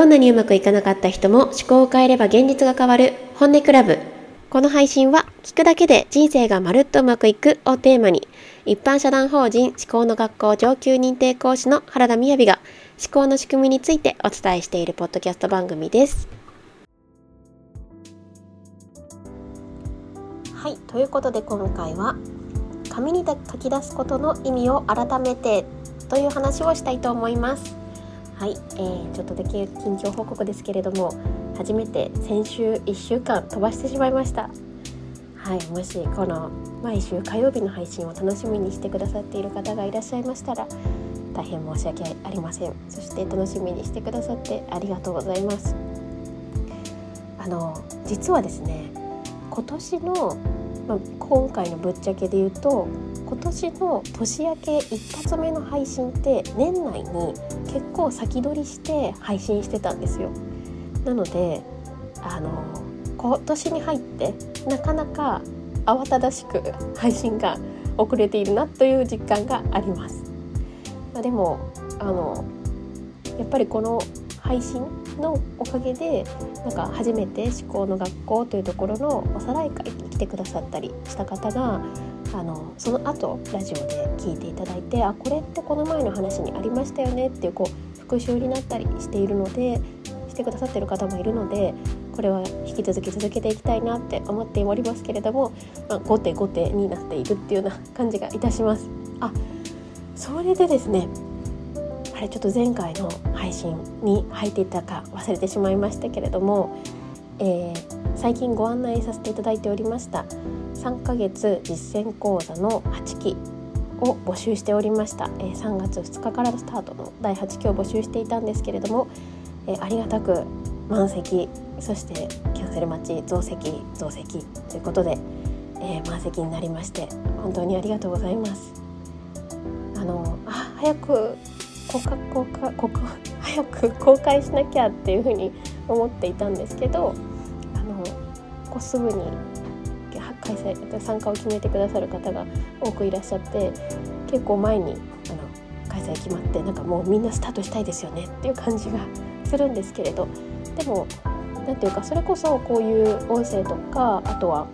どんなにうまくいかなかった人も思考を変えれば現実が変わる本音クラブこの配信は聞くだけで人生がまるっとうまくいくをテーマに一般社団法人思考の学校上級認定講師の原田雅が思考の仕組みについてお伝えしているポッドキャスト番組です。はい、ということで今回は紙に書き出すことの意味を改めてという話をしたいと思います。はい、えー、ちょっとだけ近況報告ですけれども初めて先週1週間飛ばしてしまいました。はいもしこの毎週火曜日の配信を楽しみにしてくださっている方がいらっしゃいましたら大変申し訳ありません。そして楽しみにしてくださってありがとうございます。あの実はですね今年の、まあ、今回のぶっちゃけで言うと今年の年明け一発目の配信って年内に結構先取りして配信してたんですよなのであの今年に入ってなかなか慌ただしく 配信が遅れているなという実感があります。まあ、でもあのやっぱりこの配信のおかげでなんか初めて思考の学校というところのおさらい会に来てくださったりした方があのその後ラジオで聞いていただいてあこれってこの前の話にありましたよねっていうこう復習になったりしているのでしてくださってる方もいるのでこれは引き続き続けていきたいなって思っておりますけれども、まあ、後手後手になっているっていうような感じがいたします。あそれでですねあれちょっと前回の配信に入っていたか忘れてしまいましたけれども、えー、最近ご案内させていただいておりました3ヶ月実践講座の8期を募集しておりました、えー、3月2日からスタートの第8期を募集していたんですけれども、えー、ありがたく満席そしてキャンセル待ち増席増席ということで、えー、満席になりまして本当にありがとうございます。あのあ早く公開公開公開早く公開しなきゃっていうふうに思っていたんですけどあのこうすぐに開催参加を決めてくださる方が多くいらっしゃって結構前にあの開催決まってなんかもうみんなスタートしたいですよねっていう感じがするんですけれどでも何ていうかそれこそこういう音声とかあとは、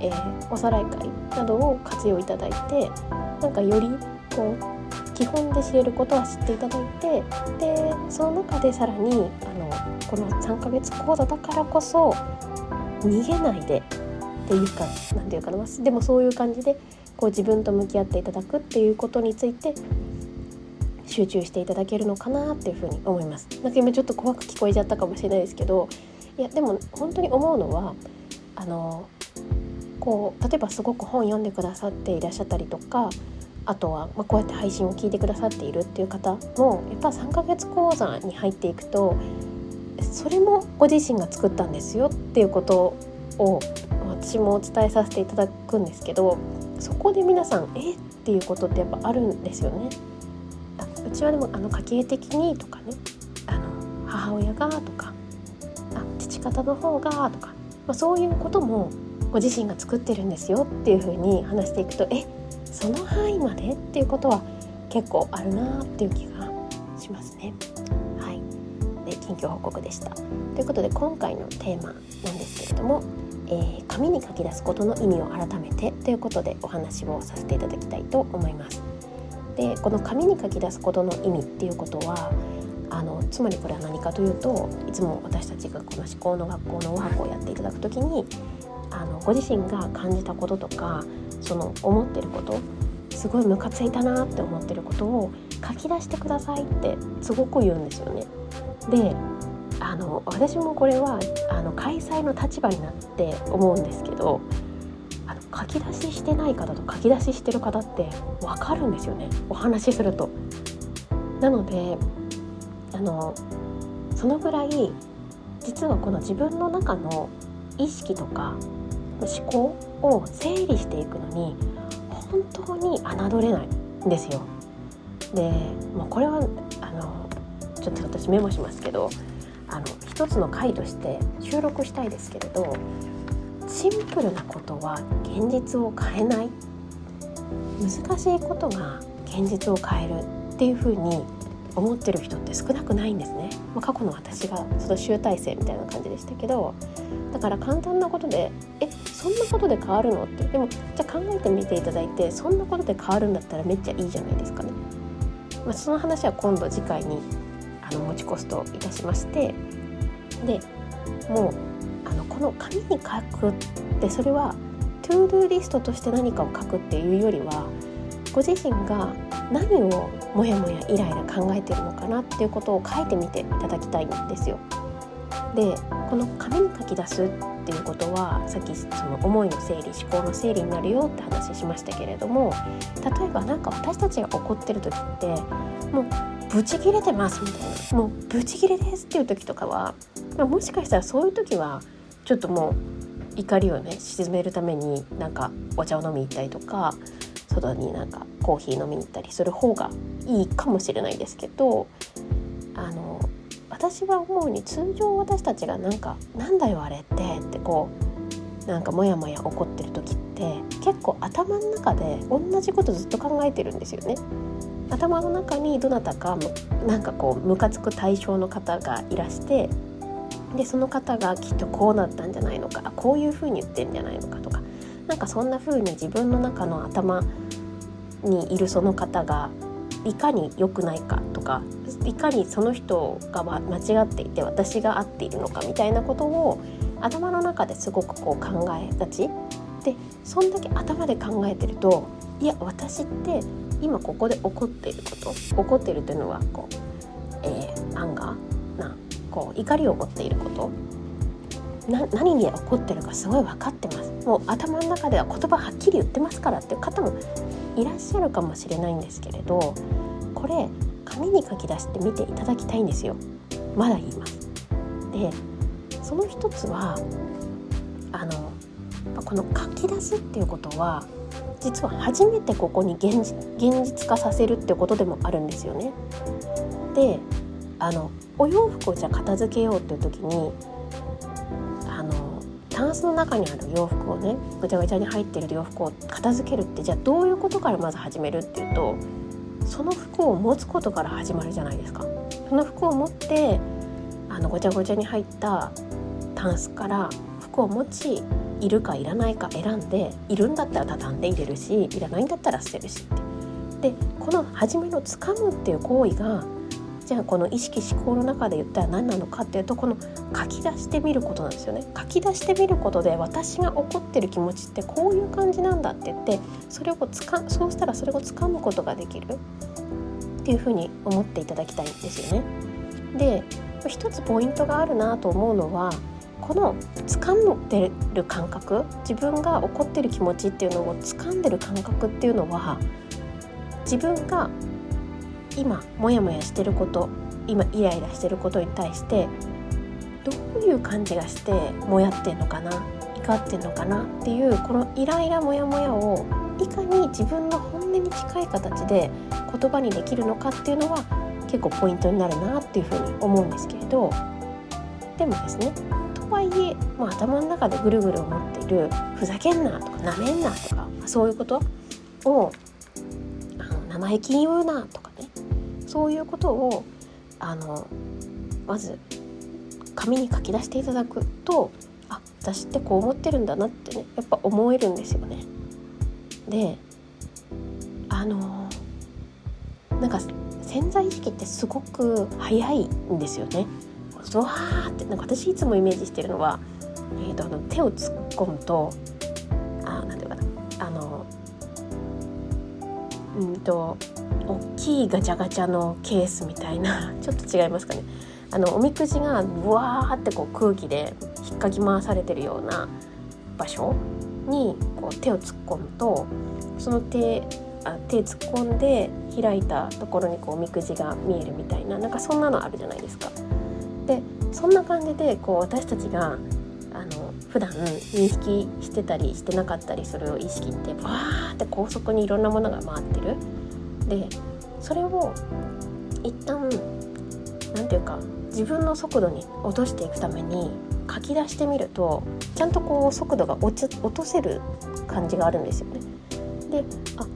えー、おさらい会などを活用いただいてなんかよりこう基本で知れることは知っていただいてでその中でさらにあのこの3ヶ月講座だからこそ逃げないでっていうか何ていうかなでもそういう感じでこう自分と向き合っていただくっていうことについて集中していただけるのかなっていうふうに思います。なんか今ちょっと怖く聞こえちゃったかもしれないですけどいやでも本当に思うのはあのこう例えばすごく本読んでくださっていらっしゃったりとかあとは、まあ、こうやって配信を聞いてくださっているっていう方もやっぱ3ヶ月講座に入っていくとそれもご自身が作ったんですよっていうことを私もお伝えさせていただくんですけどそこで皆さんえっていうことってやっぱあるんですよね。うちはでもあの家計的にとかねあの母親がとかあ父方の方がとか、まあ、そういうこともご自身が作ってるんですよっていうふうに話していくとえその範囲までっていうことは結構あるなっていう気がしますね。はい、で近況報告でした。ということで今回のテーマなんですけれども、えー、紙に書き出すことの意味を改めてということでお話をさせていただきたいと思います。でこの紙に書き出すことの意味っていうことはあのつまりこれは何かというといつも私たちがこの思考の学校のお箱をやっていただく時にあのご自身が感じたこととかその思ってることすごいムカついたなって思ってることを書き出してくださいってすごく言うんですよね。であの私もこれはあの開催の立場になって思うんですけどあの書き出ししてない方と書き出ししてる方って分かるんですよねお話しすると。なのであのそのぐらい実はこの自分の中の意識とか思考を整理していくのに本当に侮れないんですよ。でもうこれはあのちょっと私メモしますけどあの一つの回として収録したいですけれどシンプルなことは現実を変えない難しいことが現実を変えるっていうふうに思ってる人って少なくないんですね、まあ、過去の私がその集大成みたいな感じでしたけどだから簡単なことでえそんなことで変わるのって。でもじゃあ考えてみていただいてそんなことで変わるんだったらめっちゃいいじゃないですかね、まあ、その話は今度次回にあの持ち越すといたしまして。でもうあのこの紙に書くってそれはトゥードゥーリストとして何かを書くっていうよりはご自身が何をモヤモヤイライラ考えてるのかなっていうことを書いてみていただきたいんですよ。でこの紙に書き出すっていうことはさっきその思いの整理思考の整理になるよって話しましたけれども例えば何か私たちが怒ってる時ってもうブチギレてますみたいなもうブチギレですっていう時とかは、まあ、もしかしたらそういう時はちょっともう怒りをね鎮めるためになんかお茶を飲みに行ったりとか外になんかコーヒー飲みに行ったりする方がいいかもしれないですけどあの私は思うに通常私たちがなんか「なんだよあれって」ってこうなんかモヤモヤ怒ってる時って結構頭の中で同じことずっと考えてるんですよね。頭の中にどなたかなんかこうムカつく対象の方がいらしてでその方がきっとこうなったんじゃないのかこういうふうに言ってんじゃないのかとかなんかそんな風に自分の中の頭にいるその方がいかに良くないかとかいかにその人が間違っていて私が合っているのかみたいなことを頭の中ですごくこう考えがち。でそんだけ頭で考えてるといや私って今ここで起こっていること起こっているというのはこう、えー、アンガーなこう怒りを持っていること。な何に起こってるかすごい分かってます。もう頭の中では言葉はっきり言ってますからっていう方もいらっしゃるかもしれないんですけれどこれ紙に書き出してみていただきたいんですよまだ言いますでその一つはあのこの書き出すっていうことは実は初めてここに現実化させるってことでもあるんですよね。であのお洋服をじゃあ片付けようっていう時にタンスの中にある洋服をねぐちゃぐちゃに入ってる洋服を片付けるってじゃあどういうことからまず始めるっていうとその服を持つことから始まるじゃないですか。その服を持ってあのごちゃごちゃに入ったタンスから服を持ちいるかいらないか選んでいるんだったら畳んで入れるしいらないんだったら捨てるしってでこの初めの掴むっていう行為がじゃあこの意識思考の中で言ったら何なのかっていうとこの書き出してみることなんですよね書き出してみることで私が怒ってる気持ちってこういう感じなんだって言ってそれをつかそうしたらそれをつかむことができるっていうふうに思っていただきたいんですよね。で一つポイントがあるなと思うのはこの掴んでる感覚自分が怒ってる気持ちっていうのを掴んでる感覚っていうのは自分が今モヤモヤしてること今イライラしてることに対してどういう感じがしてもやってんのかな怒ってんのかなっていうこのイライラモヤモヤをいかに自分の本音に近い形で言葉にできるのかっていうのは結構ポイントになるなっていうふうに思うんですけれどでもですねとはいえ、まあ、頭の中でぐるぐる思っているふざけんなとかなめんなとかそういうことをあの生意気言うなとかそういうことをあのまず紙に書き出していただくとあ私ってこう思ってるんだなってねやっぱ思えるんですよね。であのなんか潜在意識ってすごく早いんですよね。ゾワーってなんか私いつもイメージしてるのは、えーと、あの手を突っ込むとあなんていうかなあのうんと大きいガチャガチャのケースみたいな ちょっと違いますかねあのおみくじがブワーってこう空気で引っかき回されてるような場所にこう手を突っ込むとその手あ手突っ込んで開いたところにこうおみくじが見えるみたいななんかそんなのあるじゃないですか。でそんな感じでこう私たちがあの普段認識してたりしてなかったりする意識ってバーって高速にいろんなものが回ってるでそれを一旦何て言うか自分の速度に落としていくために書き出してみるとちゃんとこう速度が落ち落とせる感じがあるんですよね。であ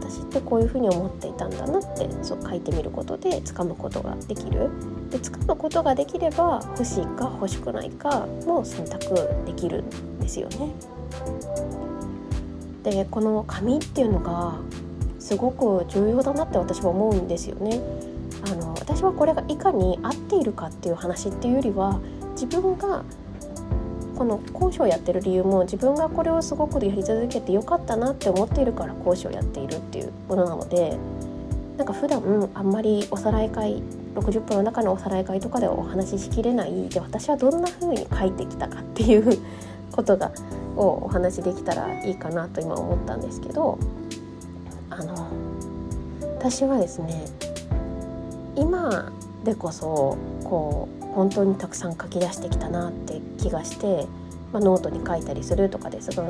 私ってしてこういうふうに思っていたんだなってそう書いてみることで掴むことができるで掴むことができれば欲しいか欲しくないかも選択できるんですよね。でこの紙っていうのがすごく重要だなって私は思うんですよね。あの私はこれがいかに合っているかっていう話っていうよりは自分がこの講師をやってる理由も自分がこれをすごくやり続けてよかったなって思っているから講師をやっているっていうものなのでなんか普段あんまりおさらい会60分の中のおさらい会とかではお話ししきれないで私はどんな風に書いてきたかっていうことがをお話しできたらいいかなと今思ったんですけどあの私はですね今でこそこう本当にたくさん書き出してきたなって気がして、まあ、ノートに書いたりするとかです。が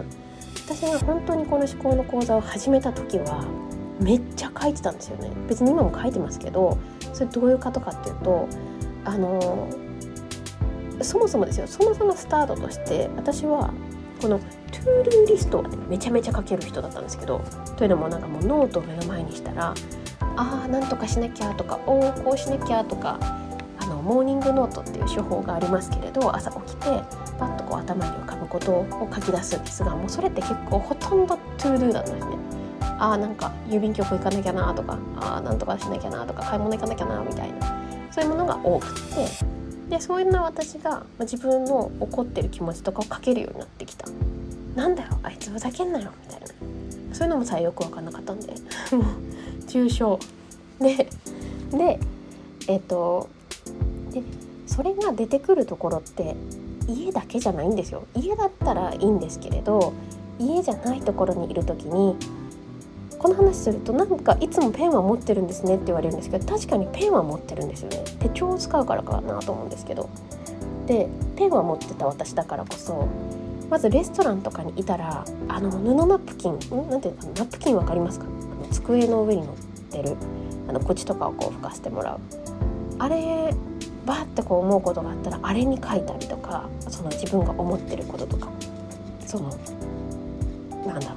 私が本当にこの思考の講座を始めた時はめっちゃ書いてたんですよね。別に今も書いてますけどそれどういうことかっていうとあのそもそもですよ。そもそもスタートとして私はこのトゥードゥーリストは、ね、めちゃめちゃ書ける人だったんですけどというのもなんかもうノートを目の前にしたらああなんとかしなきゃとかおおこうしなきゃとかあのモーニングノートっていう手法がありますけれど朝起きてパッとこう頭に浮かぶことを書き出すんですがもうそれって結構ほとんどトゥードゥだったんですね。あーなんか郵便局行かなきゃなとかあなんとかしなきゃなとか買い物行かなきゃなみたいなそういうものが多くてでそういうのは私が自分の怒ってる気持ちとかを書けるようになってきた。なんだよあいつふざけんなよみたいな。そういうのもさえよく分かんなかったんで。も う抽象。ででえっ、とでそれが出てくるところって家だけじゃないんですよ。家だったらいいんですけれど家じゃないところにいる時にこの話するとなんかいつもペンは持ってるんですねって言われるんですけど確かにペンは持ってるんですよね。手帳を使うからかなと思うんですけど。でペンは持ってた私だからこそまずレストランとかにいたらあの布ナプキンなんていうのナプキンわかりますか？あの机の上に乗ってるあの口とかをこう拭かせてもらう。あれバーってこう思うことがあったらあれに書いたりとかその自分が思ってることとか。そのなんだろ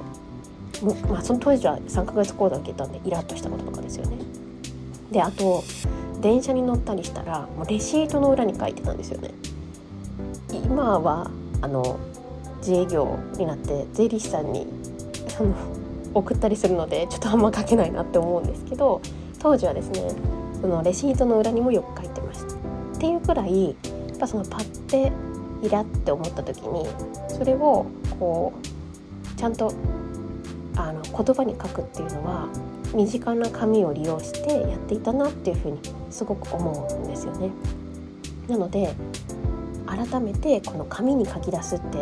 う、まあ、その当時は3ヶ月講座受けたんでイラッとしたこととかですよね。であと電車に乗ったりしたらもうレシートの裏に書いてたんですよね。今はあの自営業になって税理士さんにその送ったりするのでちょっとあんま書けないなって思うんですけど当時はですねそのレシートの裏にもよく書いてました。っていうくらいやっぱそのパッてイラって思った時にそれをこうちゃんとあの言葉に書くっていうのは身近な紙を利用してやっていたなっていうふうにすごく思うんですよね。なので改めてこの紙に書き出すって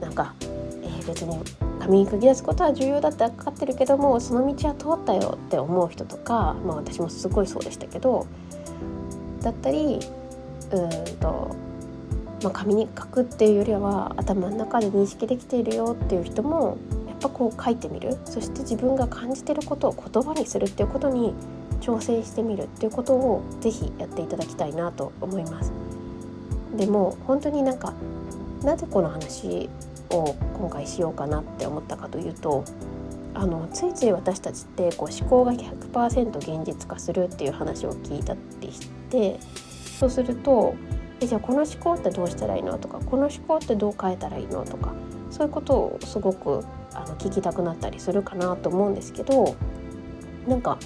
なんか、えー、別に紙に書き出すことは重要だって分かってるけどもその道は通ったよって思う人とか、まあ、私もすごいそうでしたけどだったりうんと、まあ、紙に書くっていうよりは頭の中で認識できているよっていう人もやっぱこう書いてみるそして自分が感じてることを言葉にするっていうことに挑戦してみるっていうことを是非やっていただきたいなと思います。でも本当になんかなぜこの話を今回しようかなって思ったかというとあのついつい私たちってこう思考が100%現実化するっていう話を聞いたりしてそうするとえじゃあこの思考ってどうしたらいいのとかこの思考ってどう変えたらいいのとかそういうことをすごくあの聞きたくなったりするかなと思うんですけどなんか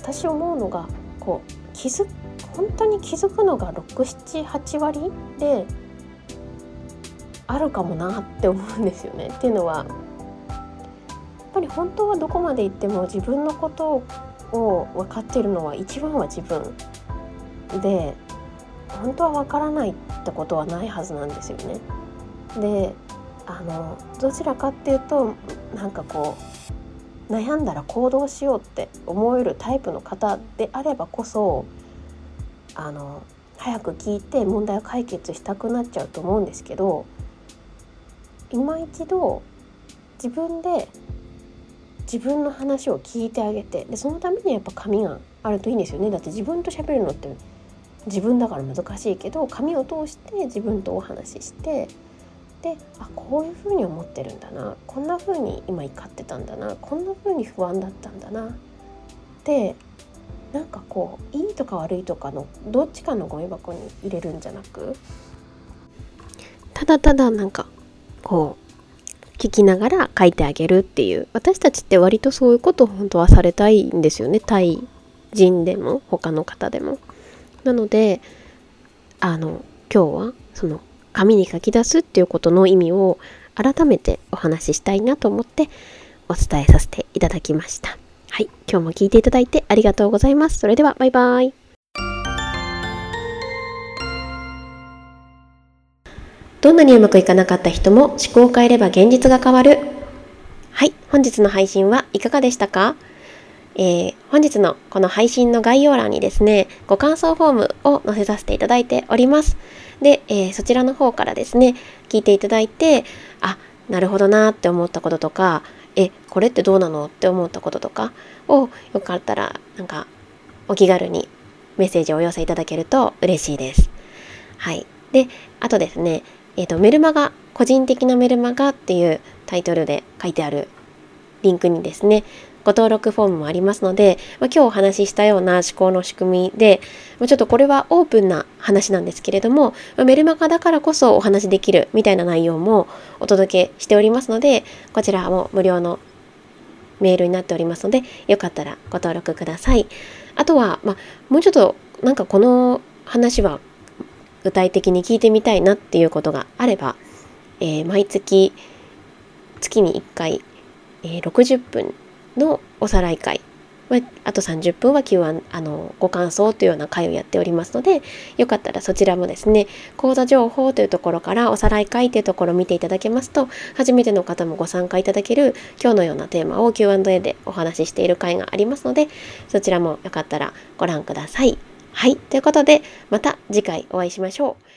私思うのがこう気づ本当に気づくのが678割であるかもなって思うんですよね。っていうのはやっぱり本当はどこまで行っても自分のことを分かってるのは一番は自分で本当はわからないってことはないはずなんですよね。であのどちらかっていうとなんかこう悩んだら行動しようって思えるタイプの方であればこそあの早く聞いて問題を解決したくなっちゃうと思うんですけど今一度自分で自分の話を聞いてあげてでそのためにやっぱ紙があるといいんですよね。だって自分と喋るのって自分だから難しいけど紙を通して自分とお話ししてであこういうふうに思ってるんだな。こんなふうに今怒ってたんだな。こんなふうに不安だったんだな。ってなんかこういいとか悪いとかのどっちかのゴミ箱に入れるんじゃなくただただなんかこう聞きながら書いてあげるっていう私たちって割とそういうことを本当はされたいんですよね対人でも他の方でも。なのであの今日はその紙に書き出すっていうことの意味を改めてお話ししたいなと思ってお伝えさせていただきました。はい、今日も聞いていただいてありがとうございます。それではバイバイ。どんなにうまくいかなかった人も思考を変えれば現実が変わる。はい、本日の配信はいかがでしたか？えー、本日のこの配信の概要欄にですね、ご感想フォームを載せさせていただいております。で、えー、そちらの方からですね、聞いていただいて、あ、なるほどなって思ったこととか、え、これってどうなのって思ったこととかをよかったら、なんか、お気軽にメッセージをお寄せいただけると嬉しいです。はい。で、あとですね、え、ー、と、メルマガ、個人的なメルマガっていうタイトルで書いてあるリンクにですね、ご登録フォームもありますので、まあ、今日お話ししたような思考の仕組みで、まあ、ちょっとこれはオープンな話なんですけれども、まあ、メルマガだからこそお話しできるみたいな内容もお届けしておりますので、こちらも無料のメールになっておりますので、よかったらご登録ください。あとは、ま、もうちょっとなんかこの話は具体的に聞いてみたいなっていうことがあれば、えー、毎月月に1回、えー、60分のおさらい会あと30分は Q&A あのご感想というような会をやっておりますのでよかったらそちらもですね講座情報というところからおさらい会というところを見ていただけますと初めての方もご参加いただける今日のようなテーマを Q&A でお話ししている会がありますのでそちらもよかったらご覧ください。はいということでまた次回お会いしましょう。